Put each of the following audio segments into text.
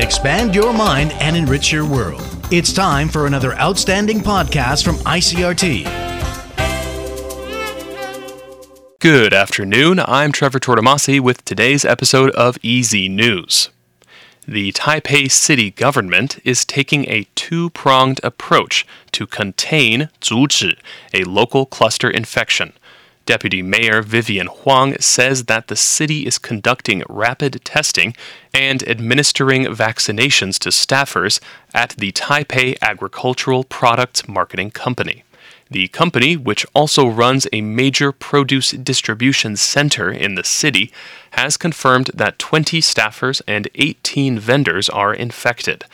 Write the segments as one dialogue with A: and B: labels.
A: expand your mind, and enrich your world. It's time for another outstanding podcast from ICRT.
B: Good afternoon. I'm Trevor Tortomasi with today's episode of Easy News. The Taipei city government is taking a two pronged approach to contain 阻止 a local cluster infection. Deputy Mayor Vivian Huang says that the city is conducting rapid testing and administering vaccinations to staffers at the Taipei Agricultural Products Marketing Company. The company, which also runs a major produce distribution center in the city, has confirmed that 20 staffers and 18 vendors are infected.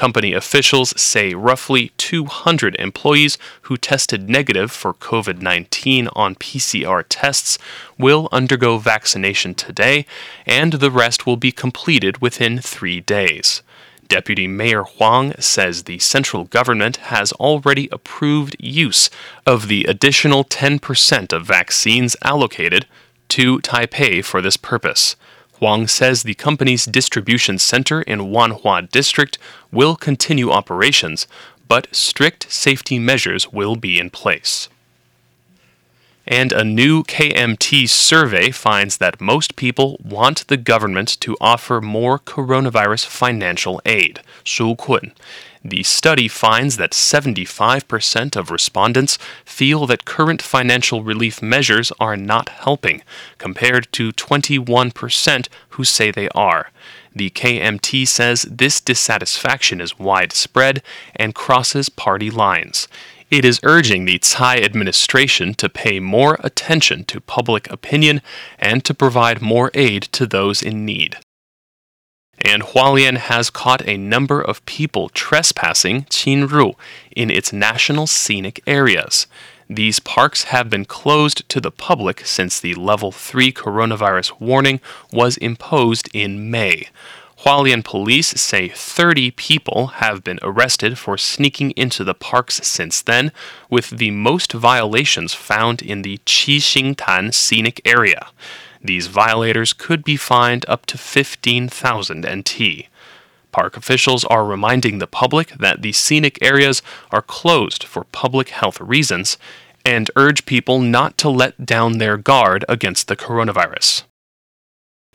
B: Company officials say roughly 200 employees who tested negative for COVID 19 on PCR tests will undergo vaccination today, and the rest will be completed within three days. Deputy Mayor Huang says the central government has already approved use of the additional 10% of vaccines allocated to Taipei for this purpose. Huang says the company's distribution center in Wanhua District will continue operations, but strict safety measures will be in place. And a new KMT survey finds that most people want the government to offer more coronavirus financial aid. 纾困 the study finds that 75% of respondents feel that current financial relief measures are not helping, compared to 21% who say they are. The KMT says this dissatisfaction is widespread and crosses party lines. It is urging the Tsai administration to pay more attention to public opinion and to provide more aid to those in need and Hualien has caught a number of people trespassing Qinru in its national scenic areas. These parks have been closed to the public since the level 3 coronavirus warning was imposed in May. Hualien police say 30 people have been arrested for sneaking into the parks since then, with the most violations found in the Qixingtan scenic area. These violators could be fined up to 15,000 NT. Park officials are reminding the public that the scenic areas are closed for public health reasons and urge people not to let down their guard against the coronavirus.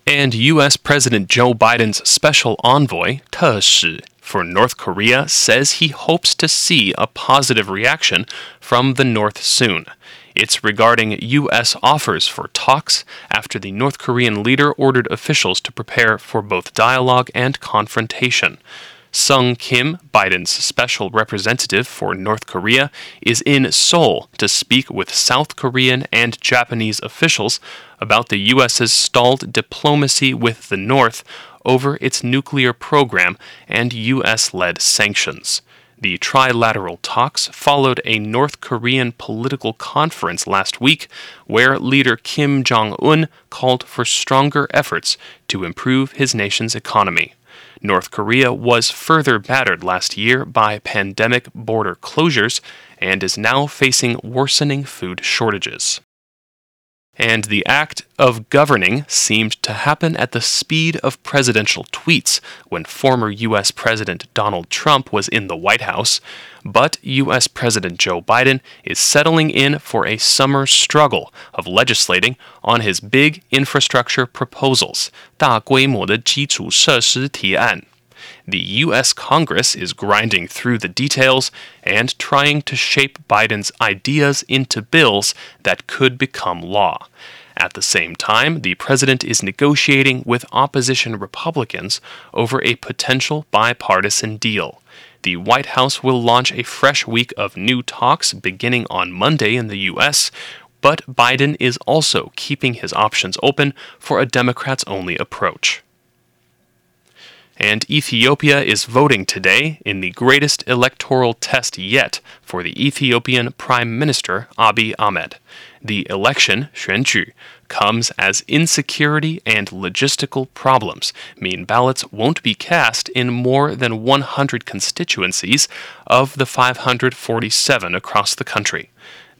B: And U.S. President Joe Biden's special envoy, Te Shi, for North Korea says he hopes to see a positive reaction from the North soon. It's regarding U.S. offers for talks after the North Korean leader ordered officials to prepare for both dialogue and confrontation. Sung Kim, Biden's special representative for North Korea, is in Seoul to speak with South Korean and Japanese officials about the U.S.'s stalled diplomacy with the North over its nuclear program and U.S. led sanctions. The trilateral talks followed a North Korean political conference last week where leader Kim Jong un called for stronger efforts to improve his nation's economy. North Korea was further battered last year by pandemic border closures and is now facing worsening food shortages and the act of governing seemed to happen at the speed of presidential tweets when former U.S. President Donald Trump was in the White House. But U.S. President Joe Biden is settling in for a summer struggle of legislating on his big infrastructure proposals, 大规模的基础设施提案。 The U.S. Congress is grinding through the details and trying to shape Biden's ideas into bills that could become law. At the same time, the president is negotiating with opposition Republicans over a potential bipartisan deal. The White House will launch a fresh week of new talks beginning on Monday in the U.S., but Biden is also keeping his options open for a Democrats only approach. And Ethiopia is voting today in the greatest electoral test yet for the Ethiopian Prime Minister Abiy Ahmed. The election, 选举, comes as insecurity and logistical problems mean ballots won't be cast in more than 100 constituencies of the 547 across the country.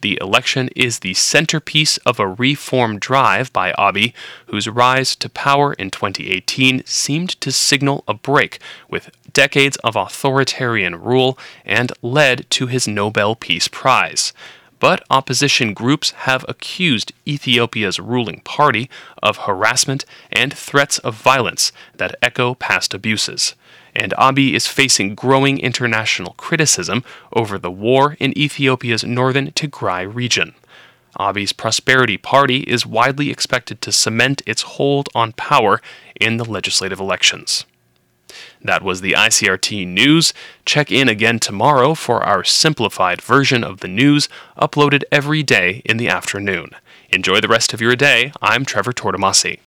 B: The election is the centerpiece of a reform drive by Abiy, whose rise to power in 2018 seemed to signal a break with decades of authoritarian rule and led to his Nobel Peace Prize but opposition groups have accused Ethiopia's ruling party of harassment and threats of violence that echo past abuses. And Abiy is facing growing international criticism over the war in Ethiopia's northern Tigray region. Abiy's Prosperity Party is widely expected to cement its hold on power in the legislative elections. That was the ICRT news. Check in again tomorrow for our simplified version of the news uploaded every day in the afternoon. Enjoy the rest of your day. I'm Trevor Tortomasi.